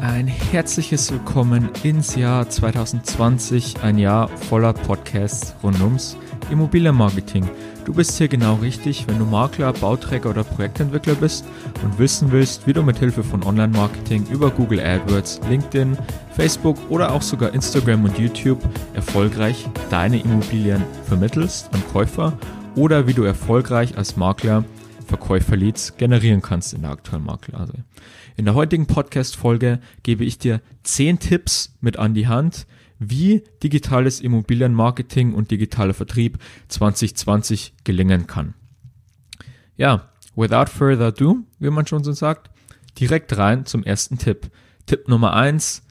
ein herzliches Willkommen ins Jahr 2020, ein Jahr voller Podcasts rund ums Immobilienmarketing. Du bist hier genau richtig, wenn du Makler, Bauträger oder Projektentwickler bist und wissen willst, wie du mit Hilfe von Online-Marketing über Google AdWords, LinkedIn, Facebook oder auch sogar Instagram und YouTube erfolgreich deine Immobilien vermittelst an Käufer oder wie du erfolgreich als Makler Verkäuferleads generieren kannst in der aktuellen Maklerlage. In der heutigen Podcast-Folge gebe ich dir 10 Tipps mit an die Hand, wie digitales Immobilienmarketing und digitaler Vertrieb 2020 gelingen kann. Ja, without further ado, wie man schon so sagt, direkt rein zum ersten Tipp. Tipp Nummer eins: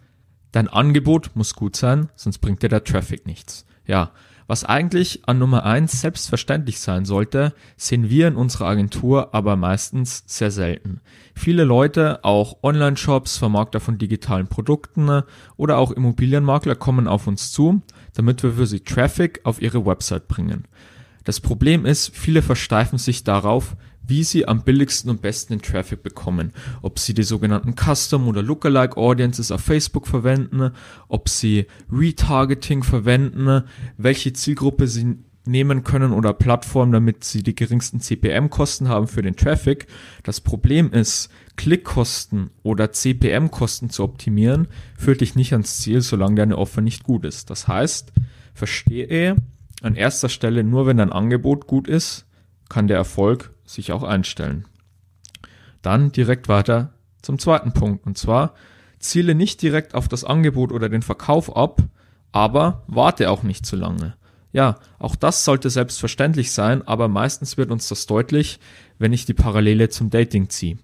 dein Angebot muss gut sein, sonst bringt dir der Traffic nichts. Ja, was eigentlich an Nummer eins selbstverständlich sein sollte, sehen wir in unserer Agentur aber meistens sehr selten. Viele Leute, auch Online-Shops, Vermarkter von digitalen Produkten oder auch Immobilienmakler kommen auf uns zu, damit wir für sie Traffic auf ihre Website bringen. Das Problem ist, viele versteifen sich darauf, wie sie am billigsten und besten den Traffic bekommen. Ob sie die sogenannten Custom- oder Lookalike Audiences auf Facebook verwenden, ob sie Retargeting verwenden, welche Zielgruppe sie nehmen können oder Plattform, damit sie die geringsten CPM-Kosten haben für den Traffic. Das Problem ist, Klickkosten oder CPM-Kosten zu optimieren, führt dich nicht ans Ziel, solange deine Offer nicht gut ist. Das heißt, verstehe an erster Stelle nur, wenn dein Angebot gut ist, kann der Erfolg sich auch einstellen. Dann direkt weiter zum zweiten Punkt und zwar ziele nicht direkt auf das Angebot oder den Verkauf ab, aber warte auch nicht zu lange. Ja, auch das sollte selbstverständlich sein, aber meistens wird uns das deutlich, wenn ich die Parallele zum Dating ziehe.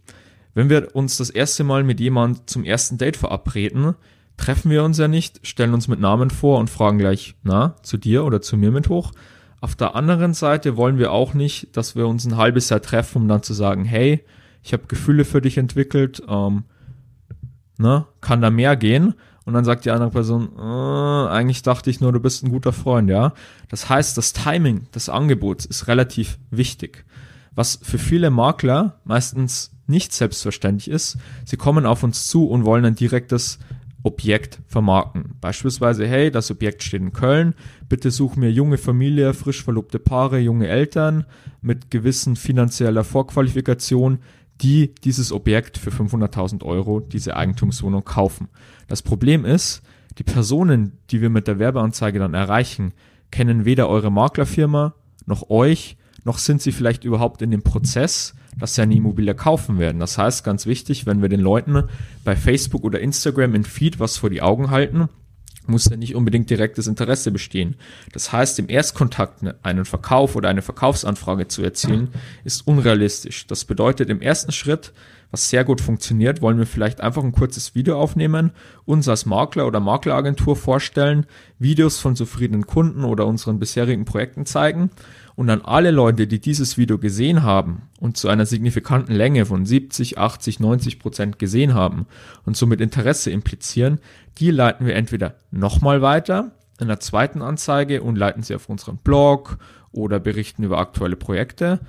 Wenn wir uns das erste Mal mit jemand zum ersten Date verabreden, treffen wir uns ja nicht, stellen uns mit Namen vor und fragen gleich, na, zu dir oder zu mir mit hoch, auf der anderen Seite wollen wir auch nicht, dass wir uns ein halbes Jahr treffen, um dann zu sagen, hey, ich habe Gefühle für dich entwickelt, ähm, ne, kann da mehr gehen? Und dann sagt die andere Person, äh, eigentlich dachte ich nur, du bist ein guter Freund, ja. Das heißt, das Timing des Angebots ist relativ wichtig. Was für viele Makler meistens nicht selbstverständlich ist, sie kommen auf uns zu und wollen ein direktes Objekt vermarkten. Beispielsweise, hey, das Objekt steht in Köln, bitte such mir junge Familie, frisch verlobte Paare, junge Eltern mit gewissen finanzieller Vorqualifikation, die dieses Objekt für 500.000 Euro, diese Eigentumswohnung kaufen. Das Problem ist, die Personen, die wir mit der Werbeanzeige dann erreichen, kennen weder eure Maklerfirma noch euch, noch sind sie vielleicht überhaupt in dem Prozess, dass sie eine Immobilie kaufen werden. Das heißt, ganz wichtig, wenn wir den Leuten bei Facebook oder Instagram in Feed was vor die Augen halten, muss ja nicht unbedingt direktes Interesse bestehen. Das heißt, im Erstkontakt einen Verkauf oder eine Verkaufsanfrage zu erzielen, ist unrealistisch. Das bedeutet, im ersten Schritt, was sehr gut funktioniert, wollen wir vielleicht einfach ein kurzes Video aufnehmen, uns als Makler oder Makleragentur vorstellen, Videos von zufriedenen Kunden oder unseren bisherigen Projekten zeigen und an alle Leute, die dieses Video gesehen haben und zu einer signifikanten Länge von 70, 80, 90 Prozent gesehen haben und somit Interesse implizieren, die leiten wir entweder nochmal weiter in der zweiten Anzeige und leiten sie auf unseren Blog oder berichten über aktuelle Projekte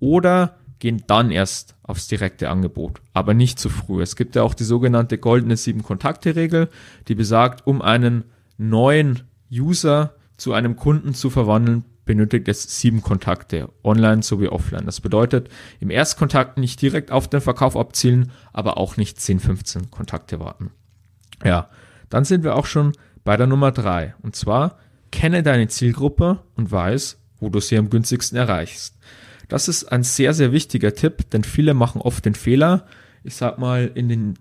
oder gehen dann erst aufs direkte Angebot, aber nicht zu früh. Es gibt ja auch die sogenannte goldene sieben Kontakte Regel, die besagt, um einen neuen User zu einem Kunden zu verwandeln, benötigt es sieben Kontakte, online sowie offline. Das bedeutet, im Erstkontakt nicht direkt auf den Verkauf abzielen, aber auch nicht 10, 15 Kontakte warten. Ja, dann sind wir auch schon bei der Nummer drei. Und zwar, kenne deine Zielgruppe und weiß, wo du sie am günstigsten erreichst. Das ist ein sehr, sehr wichtiger Tipp, denn viele machen oft den Fehler. Ich sag mal, in den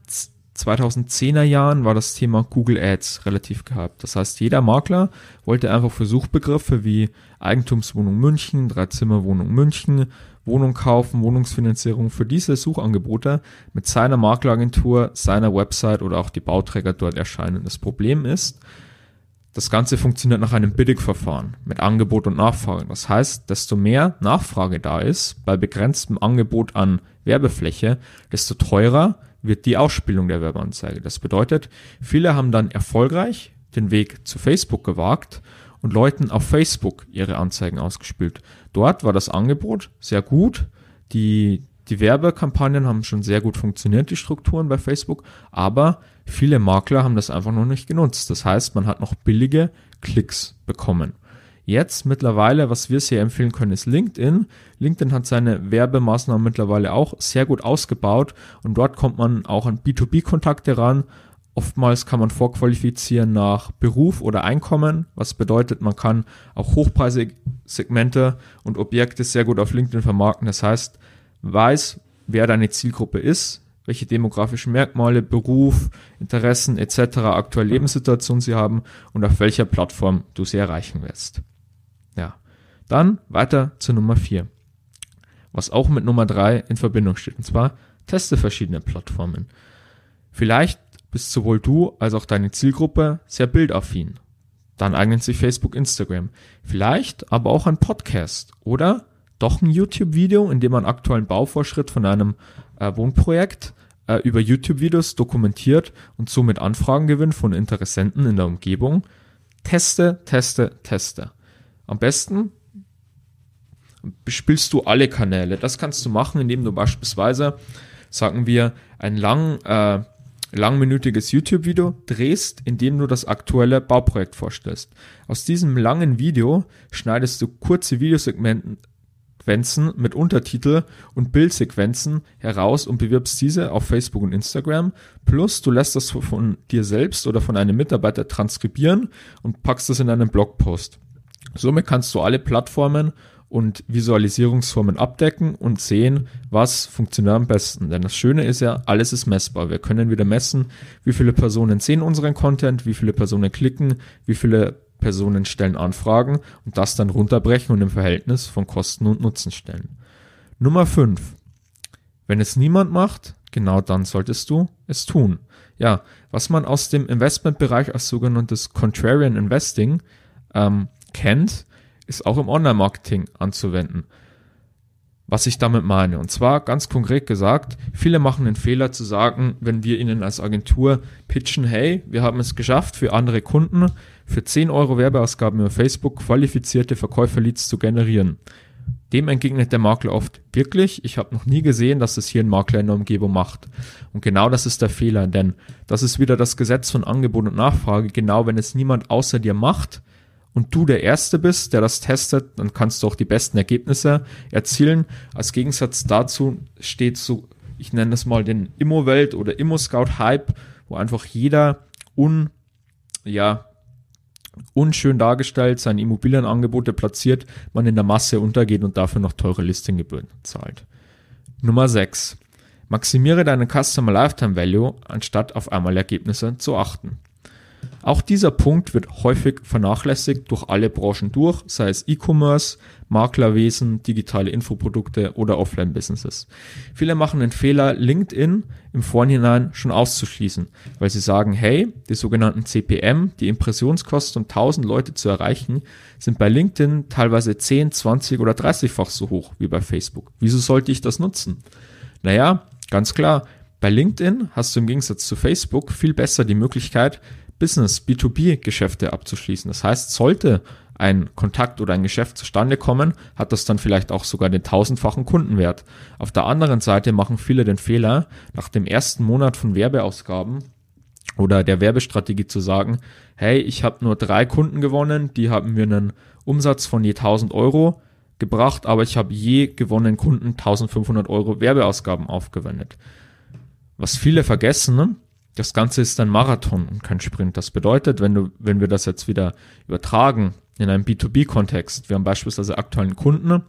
2010er Jahren war das Thema Google Ads relativ gehabt. Das heißt, jeder Makler wollte einfach für Suchbegriffe wie Eigentumswohnung München, Dreizimmerwohnung München, Wohnung kaufen, Wohnungsfinanzierung für diese Suchangebote mit seiner Makleragentur, seiner Website oder auch die Bauträger dort erscheinen. Das Problem ist, das Ganze funktioniert nach einem Bidding-Verfahren mit Angebot und Nachfrage. Das heißt, desto mehr Nachfrage da ist bei begrenztem Angebot an Werbefläche, desto teurer wird die Ausspielung der Werbeanzeige. Das bedeutet, viele haben dann erfolgreich den Weg zu Facebook gewagt und Leuten auf Facebook ihre Anzeigen ausgespielt. Dort war das Angebot sehr gut, die Die Werbekampagnen haben schon sehr gut funktioniert, die Strukturen bei Facebook, aber viele Makler haben das einfach noch nicht genutzt. Das heißt, man hat noch billige Klicks bekommen. Jetzt mittlerweile, was wir sehr empfehlen können, ist LinkedIn. LinkedIn hat seine Werbemaßnahmen mittlerweile auch sehr gut ausgebaut und dort kommt man auch an B2B-Kontakte ran. Oftmals kann man vorqualifizieren nach Beruf oder Einkommen, was bedeutet, man kann auch hochpreisige Segmente und Objekte sehr gut auf LinkedIn vermarkten. Das heißt, weiß, wer deine Zielgruppe ist, welche demografischen Merkmale, Beruf, Interessen etc., aktuelle Lebenssituation sie haben und auf welcher Plattform du sie erreichen wirst. Ja. Dann weiter zu Nummer 4. Was auch mit Nummer 3 in Verbindung steht. Und zwar teste verschiedene Plattformen. Vielleicht bist sowohl du als auch deine Zielgruppe sehr bildaffin. Dann eignet sich Facebook, Instagram. Vielleicht aber auch ein Podcast oder doch ein YouTube-Video, in dem man aktuellen Bauvorschritt von einem äh, Wohnprojekt äh, über YouTube-Videos dokumentiert und somit Anfragen gewinnt von Interessenten in der Umgebung. Teste, teste, teste. Am besten bespielst du alle Kanäle. Das kannst du machen, indem du beispielsweise, sagen wir, ein lang, äh, langminütiges YouTube-Video drehst, indem du das aktuelle Bauprojekt vorstellst. Aus diesem langen Video schneidest du kurze Videosegmente Sequenzen mit Untertitel und Bildsequenzen heraus und bewirbst diese auf Facebook und Instagram. Plus du lässt das von dir selbst oder von einem Mitarbeiter transkribieren und packst das in einen Blogpost. Somit kannst du alle Plattformen und Visualisierungsformen abdecken und sehen, was funktioniert am besten. Denn das Schöne ist ja, alles ist messbar. Wir können wieder messen, wie viele Personen sehen unseren Content, wie viele Personen klicken, wie viele Personen stellen Anfragen und das dann runterbrechen und im Verhältnis von Kosten und Nutzen stellen. Nummer 5. Wenn es niemand macht, genau dann solltest du es tun. Ja, was man aus dem Investmentbereich als sogenanntes Contrarian Investing ähm, kennt, ist auch im Online-Marketing anzuwenden. Was ich damit meine. Und zwar ganz konkret gesagt, viele machen den Fehler zu sagen, wenn wir ihnen als Agentur pitchen, hey, wir haben es geschafft, für andere Kunden für 10 Euro Werbeausgaben über Facebook qualifizierte Verkäuferleads zu generieren. Dem entgegnet der Makler oft, wirklich, ich habe noch nie gesehen, dass es hier ein Makler in der Umgebung macht. Und genau das ist der Fehler, denn das ist wieder das Gesetz von Angebot und Nachfrage. Genau wenn es niemand außer dir macht, und du der Erste bist, der das testet, dann kannst du auch die besten Ergebnisse erzielen. Als Gegensatz dazu steht so, ich nenne es mal den Immo-Welt oder Immo-Scout-Hype, wo einfach jeder un, ja, unschön dargestellt seine Immobilienangebote platziert, man in der Masse untergeht und dafür noch teure Listinggebühren zahlt. Nummer 6. Maximiere deinen Customer Lifetime Value, anstatt auf einmal Ergebnisse zu achten. Auch dieser Punkt wird häufig vernachlässigt durch alle Branchen durch, sei es E-Commerce, Maklerwesen, digitale Infoprodukte oder Offline-Businesses. Viele machen den Fehler, LinkedIn im Vorhinein schon auszuschließen, weil sie sagen, hey, die sogenannten CPM, die Impressionskosten, um 1000 Leute zu erreichen, sind bei LinkedIn teilweise 10, 20 oder 30-fach so hoch wie bei Facebook. Wieso sollte ich das nutzen? Naja, ganz klar, bei LinkedIn hast du im Gegensatz zu Facebook viel besser die Möglichkeit, Business, B2B-Geschäfte abzuschließen. Das heißt, sollte ein Kontakt oder ein Geschäft zustande kommen, hat das dann vielleicht auch sogar den tausendfachen Kundenwert. Auf der anderen Seite machen viele den Fehler, nach dem ersten Monat von Werbeausgaben oder der Werbestrategie zu sagen, hey, ich habe nur drei Kunden gewonnen, die haben mir einen Umsatz von je 1000 Euro gebracht, aber ich habe je gewonnenen Kunden 1500 Euro Werbeausgaben aufgewendet. Was viele vergessen, ne? Das Ganze ist ein Marathon und kein Sprint. Das bedeutet, wenn du, wenn wir das jetzt wieder übertragen in einem B2B-Kontext, wir haben beispielsweise aktuellen Kunden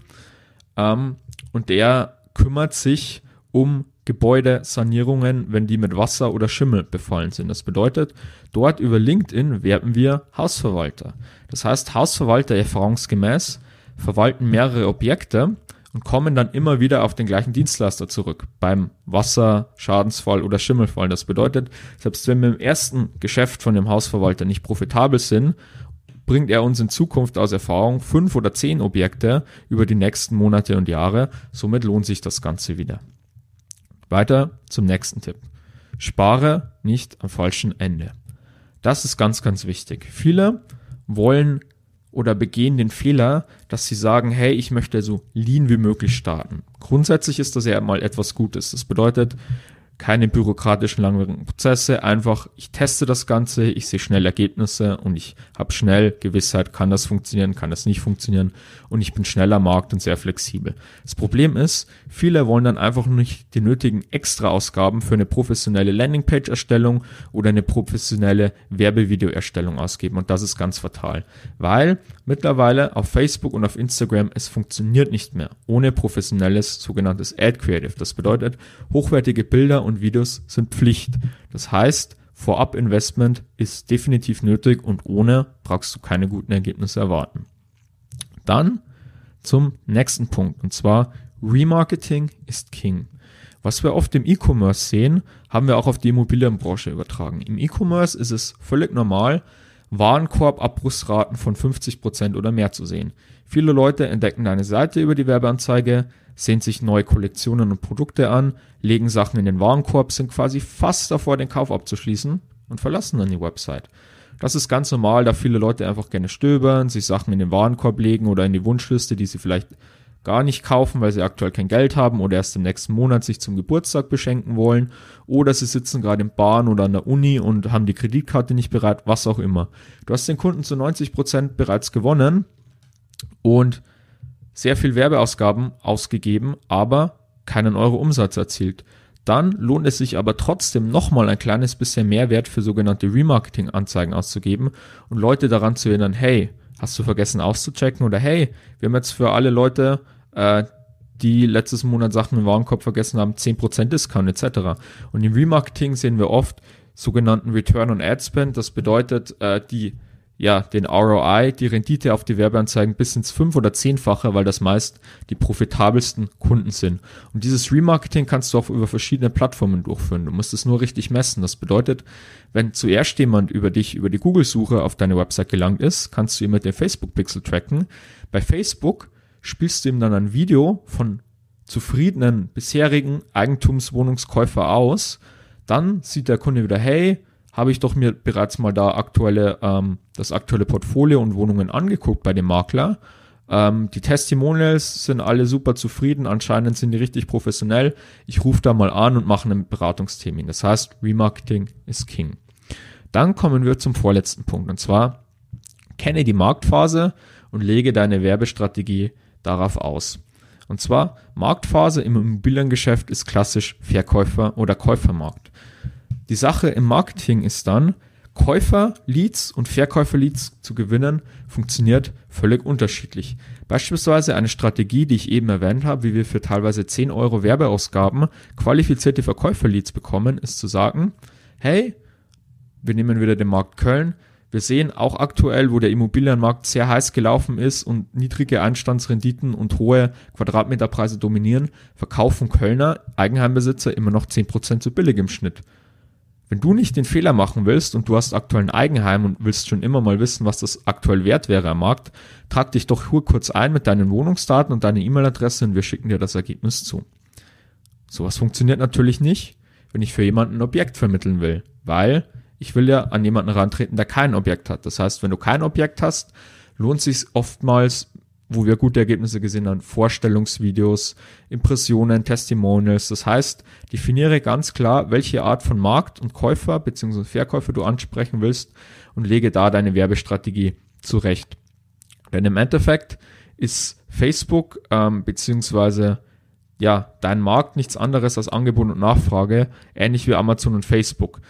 ähm, und der kümmert sich um Gebäudesanierungen, wenn die mit Wasser oder Schimmel befallen sind. Das bedeutet, dort über LinkedIn werben wir Hausverwalter. Das heißt, Hausverwalter erfahrungsgemäß verwalten mehrere Objekte und kommen dann immer wieder auf den gleichen Dienstleister zurück beim Wasser, Schadensfall oder Schimmelfall. Das bedeutet, selbst wenn wir im ersten Geschäft von dem Hausverwalter nicht profitabel sind, bringt er uns in Zukunft aus Erfahrung fünf oder zehn Objekte über die nächsten Monate und Jahre. Somit lohnt sich das Ganze wieder. Weiter zum nächsten Tipp. Spare nicht am falschen Ende. Das ist ganz, ganz wichtig. Viele wollen oder begehen den Fehler, dass sie sagen, hey, ich möchte so lean wie möglich starten. Grundsätzlich ist das ja mal etwas Gutes. Das bedeutet, keine bürokratischen langwierigen Prozesse, einfach ich teste das Ganze, ich sehe schnell Ergebnisse und ich habe schnell Gewissheit, kann das funktionieren, kann das nicht funktionieren und ich bin schnell am Markt und sehr flexibel. Das Problem ist, viele wollen dann einfach nicht die nötigen Extra-Ausgaben für eine professionelle Landingpage-Erstellung oder eine professionelle Werbevideo-Erstellung ausgeben und das ist ganz fatal, weil mittlerweile auf Facebook und auf Instagram es funktioniert nicht mehr ohne professionelles sogenanntes Ad Creative. Das bedeutet, hochwertige Bilder und Videos sind Pflicht. Das heißt, Vorab-Investment ist definitiv nötig und ohne brauchst du keine guten Ergebnisse erwarten. Dann zum nächsten Punkt und zwar Remarketing ist King. Was wir oft im E-Commerce sehen, haben wir auch auf die Immobilienbranche übertragen. Im E-Commerce ist es völlig normal, Warenkorbabbruchsraten von 50% oder mehr zu sehen. Viele Leute entdecken deine Seite über die Werbeanzeige, sehen sich neue Kollektionen und Produkte an, legen Sachen in den Warenkorb, sind quasi fast davor, den Kauf abzuschließen und verlassen dann die Website. Das ist ganz normal, da viele Leute einfach gerne stöbern, sich Sachen in den Warenkorb legen oder in die Wunschliste, die sie vielleicht gar nicht kaufen, weil sie aktuell kein Geld haben oder erst im nächsten Monat sich zum Geburtstag beschenken wollen oder sie sitzen gerade im Bahn oder an der Uni und haben die Kreditkarte nicht bereit, was auch immer. Du hast den Kunden zu 90 Prozent bereits gewonnen und sehr viel Werbeausgaben ausgegeben, aber keinen Euro Umsatz erzielt. Dann lohnt es sich aber trotzdem nochmal ein kleines bisschen Mehrwert für sogenannte Remarketing-Anzeigen auszugeben und Leute daran zu erinnern, hey, hast du vergessen auszuchecken oder hey, wir haben jetzt für alle Leute, äh, die letztes Monat Sachen im Warenkorb vergessen haben, 10% Discount etc. Und im Remarketing sehen wir oft sogenannten Return on Ad Spend. Das bedeutet, äh, die ja, den ROI, die Rendite auf die Werbeanzeigen bis ins fünf- oder zehnfache, weil das meist die profitabelsten Kunden sind. Und dieses Remarketing kannst du auch über verschiedene Plattformen durchführen. Du musst es nur richtig messen. Das bedeutet, wenn zuerst jemand über dich, über die Google-Suche auf deine Website gelangt ist, kannst du ihn mit dem Facebook-Pixel tracken. Bei Facebook spielst du ihm dann ein Video von zufriedenen bisherigen Eigentumswohnungskäufer aus. Dann sieht der Kunde wieder, hey, habe ich doch mir bereits mal da aktuelle, ähm, das aktuelle Portfolio und Wohnungen angeguckt bei dem Makler. Ähm, die Testimonials sind alle super zufrieden, anscheinend sind die richtig professionell. Ich rufe da mal an und mache einen Beratungstermin. Das heißt, Remarketing ist King. Dann kommen wir zum vorletzten Punkt und zwar kenne die Marktphase und lege deine Werbestrategie darauf aus. Und zwar Marktphase im Immobiliengeschäft ist klassisch Verkäufer- oder Käufermarkt. Die Sache im Marketing ist dann, Käufer-Leads und Verkäufer-Leads zu gewinnen, funktioniert völlig unterschiedlich. Beispielsweise eine Strategie, die ich eben erwähnt habe, wie wir für teilweise 10 Euro Werbeausgaben qualifizierte Verkäufer-Leads bekommen, ist zu sagen, hey, wir nehmen wieder den Markt Köln, wir sehen auch aktuell, wo der Immobilienmarkt sehr heiß gelaufen ist und niedrige Einstandsrenditen und hohe Quadratmeterpreise dominieren, verkaufen Kölner Eigenheimbesitzer immer noch 10% zu billig im Schnitt. Wenn du nicht den Fehler machen willst und du hast aktuell ein Eigenheim und willst schon immer mal wissen, was das aktuell wert wäre am Markt, trag dich doch nur kurz ein mit deinen Wohnungsdaten und deiner E-Mail-Adresse und wir schicken dir das Ergebnis zu. Sowas funktioniert natürlich nicht, wenn ich für jemanden ein Objekt vermitteln will, weil ich will ja an jemanden rantreten, der kein Objekt hat. Das heißt, wenn du kein Objekt hast, lohnt sich oftmals wo wir gute Ergebnisse gesehen haben, Vorstellungsvideos, Impressionen, Testimonials. Das heißt, definiere ganz klar, welche Art von Markt und Käufer bzw. Verkäufer du ansprechen willst und lege da deine Werbestrategie zurecht. Denn im Endeffekt ist Facebook ähm, beziehungsweise ja dein Markt nichts anderes als Angebot und Nachfrage, ähnlich wie Amazon und Facebook.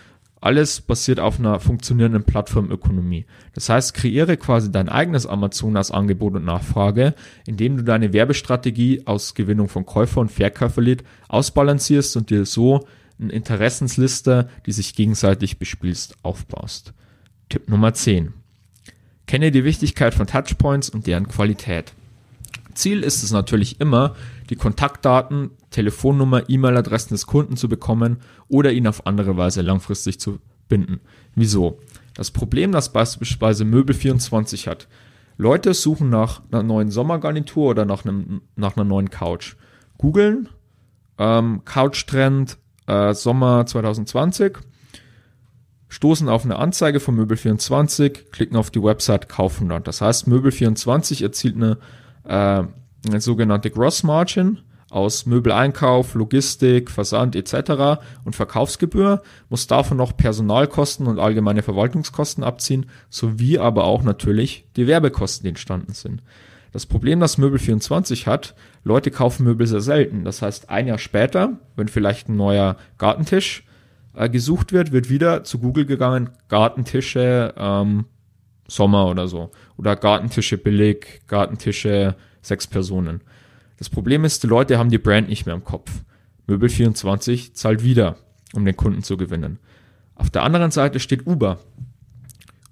Alles basiert auf einer funktionierenden Plattformökonomie. Das heißt, kreiere quasi dein eigenes Amazon als Angebot und Nachfrage, indem du deine Werbestrategie aus Gewinnung von Käufer und Verkäuferlied ausbalancierst und dir so eine Interessensliste, die sich gegenseitig bespielst, aufbaust. Tipp Nummer 10. Kenne die Wichtigkeit von Touchpoints und deren Qualität. Ziel ist es natürlich immer, die Kontaktdaten, Telefonnummer, E-Mail-Adressen des Kunden zu bekommen oder ihn auf andere Weise langfristig zu binden. Wieso? Das Problem, das beispielsweise Möbel24 hat. Leute suchen nach einer neuen Sommergarnitur oder nach, einem, nach einer neuen Couch. Googeln, ähm, Couch-Trend äh, Sommer 2020 stoßen auf eine Anzeige von Möbel24, klicken auf die Website, kaufen dort. Das heißt, Möbel24 erzielt eine, äh, eine sogenannte Gross Margin aus Möbeleinkauf, Logistik, Versand etc. und Verkaufsgebühr, muss davon noch Personalkosten und allgemeine Verwaltungskosten abziehen, sowie aber auch natürlich die Werbekosten, die entstanden sind. Das Problem, das Möbel24 hat, Leute kaufen Möbel sehr selten. Das heißt, ein Jahr später, wenn vielleicht ein neuer Gartentisch äh, gesucht wird, wird wieder zu Google gegangen, Gartentische ähm, Sommer oder so. Oder Gartentische billig, Gartentische sechs Personen. Das Problem ist, die Leute haben die Brand nicht mehr im Kopf. Möbel24 zahlt wieder, um den Kunden zu gewinnen. Auf der anderen Seite steht Uber.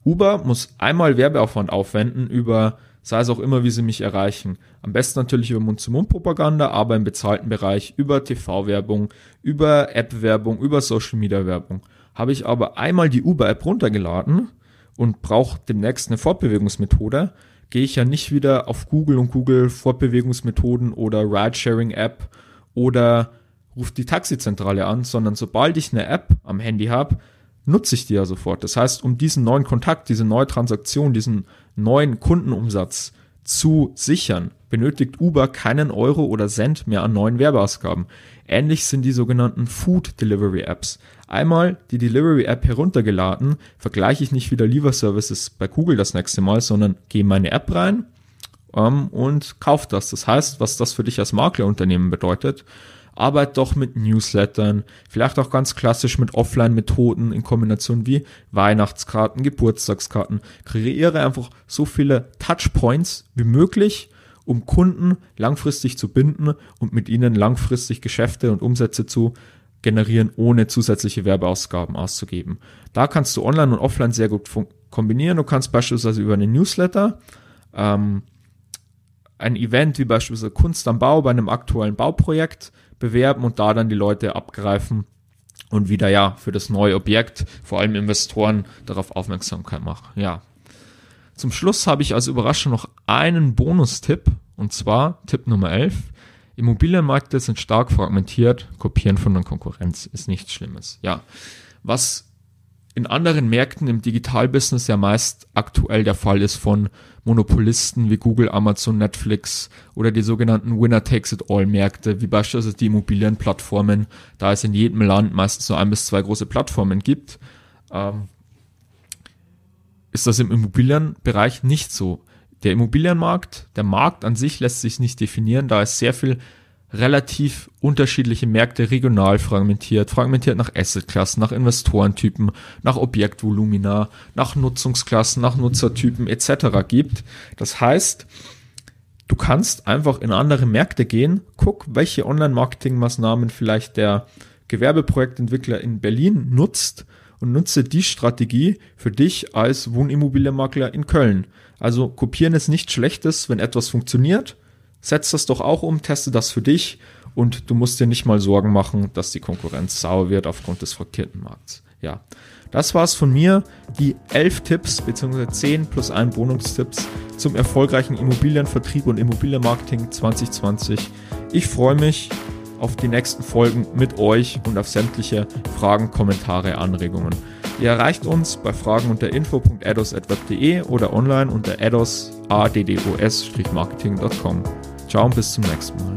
Uber muss einmal Werbeaufwand aufwenden über, sei es auch immer, wie sie mich erreichen. Am besten natürlich über Mund-zu-Mund-Propaganda, aber im bezahlten Bereich über TV-Werbung, über App-Werbung, über Social-Media-Werbung. Habe ich aber einmal die Uber-App runtergeladen und brauche demnächst eine Fortbewegungsmethode, gehe ich ja nicht wieder auf Google und Google Fortbewegungsmethoden oder Ridesharing-App oder rufe die Taxizentrale an, sondern sobald ich eine App am Handy habe, nutze ich die ja sofort. Das heißt, um diesen neuen Kontakt, diese neue Transaktion, diesen neuen Kundenumsatz zu sichern, benötigt Uber keinen Euro oder Cent mehr an neuen Werbeausgaben. Ähnlich sind die sogenannten Food Delivery Apps. Einmal die Delivery App heruntergeladen, vergleiche ich nicht wieder Lieferservices bei Google das nächste Mal, sondern gehe in meine App rein ähm, und kaufe das. Das heißt, was das für dich als Maklerunternehmen bedeutet, arbeit doch mit Newslettern, vielleicht auch ganz klassisch mit Offline-Methoden in Kombination wie Weihnachtskarten, Geburtstagskarten. Kreiere einfach so viele Touchpoints wie möglich, um Kunden langfristig zu binden und mit ihnen langfristig Geschäfte und Umsätze zu generieren, ohne zusätzliche Werbeausgaben auszugeben. Da kannst du online und offline sehr gut kombinieren. Du kannst beispielsweise über einen Newsletter ähm, ein Event wie beispielsweise Kunst am Bau bei einem aktuellen Bauprojekt bewerben und da dann die Leute abgreifen und wieder ja für das neue Objekt, vor allem Investoren, darauf Aufmerksamkeit machen. Ja. Zum Schluss habe ich als Überraschung noch einen Bonustipp und zwar Tipp Nummer 11. Immobilienmärkte sind stark fragmentiert, kopieren von der Konkurrenz ist nichts Schlimmes. Ja. Was in anderen Märkten im Digitalbusiness ja meist aktuell der Fall ist von Monopolisten wie Google, Amazon, Netflix oder die sogenannten Winner Takes It All Märkte, wie beispielsweise die Immobilienplattformen, da es in jedem Land meistens so ein bis zwei große Plattformen gibt, ähm, ist das im Immobilienbereich nicht so. Der Immobilienmarkt, der Markt an sich lässt sich nicht definieren, da es sehr viel relativ unterschiedliche Märkte regional fragmentiert, fragmentiert nach Assetklassen, nach Investorentypen, nach Objektvolumina, nach Nutzungsklassen, nach Nutzertypen etc. gibt. Das heißt, du kannst einfach in andere Märkte gehen, guck, welche Online-Marketing-Maßnahmen vielleicht der Gewerbeprojektentwickler in Berlin nutzt und nutze die Strategie für dich als Wohnimmobilienmakler in Köln. Also kopieren ist nichts Schlechtes, wenn etwas funktioniert setz das doch auch um, teste das für dich und du musst dir nicht mal Sorgen machen, dass die Konkurrenz sauer wird aufgrund des fraktierten Markts. Ja, das war's von mir. Die elf Tipps bzw. 10 plus ein Bonustipps zum erfolgreichen Immobilienvertrieb und Immobilienmarketing 2020. Ich freue mich auf die nächsten Folgen mit euch und auf sämtliche Fragen, Kommentare, Anregungen. Ihr erreicht uns bei Fragen unter info.ados.web.de oder online unter ados, marketingcom Ciao und bis zum nächsten Mal.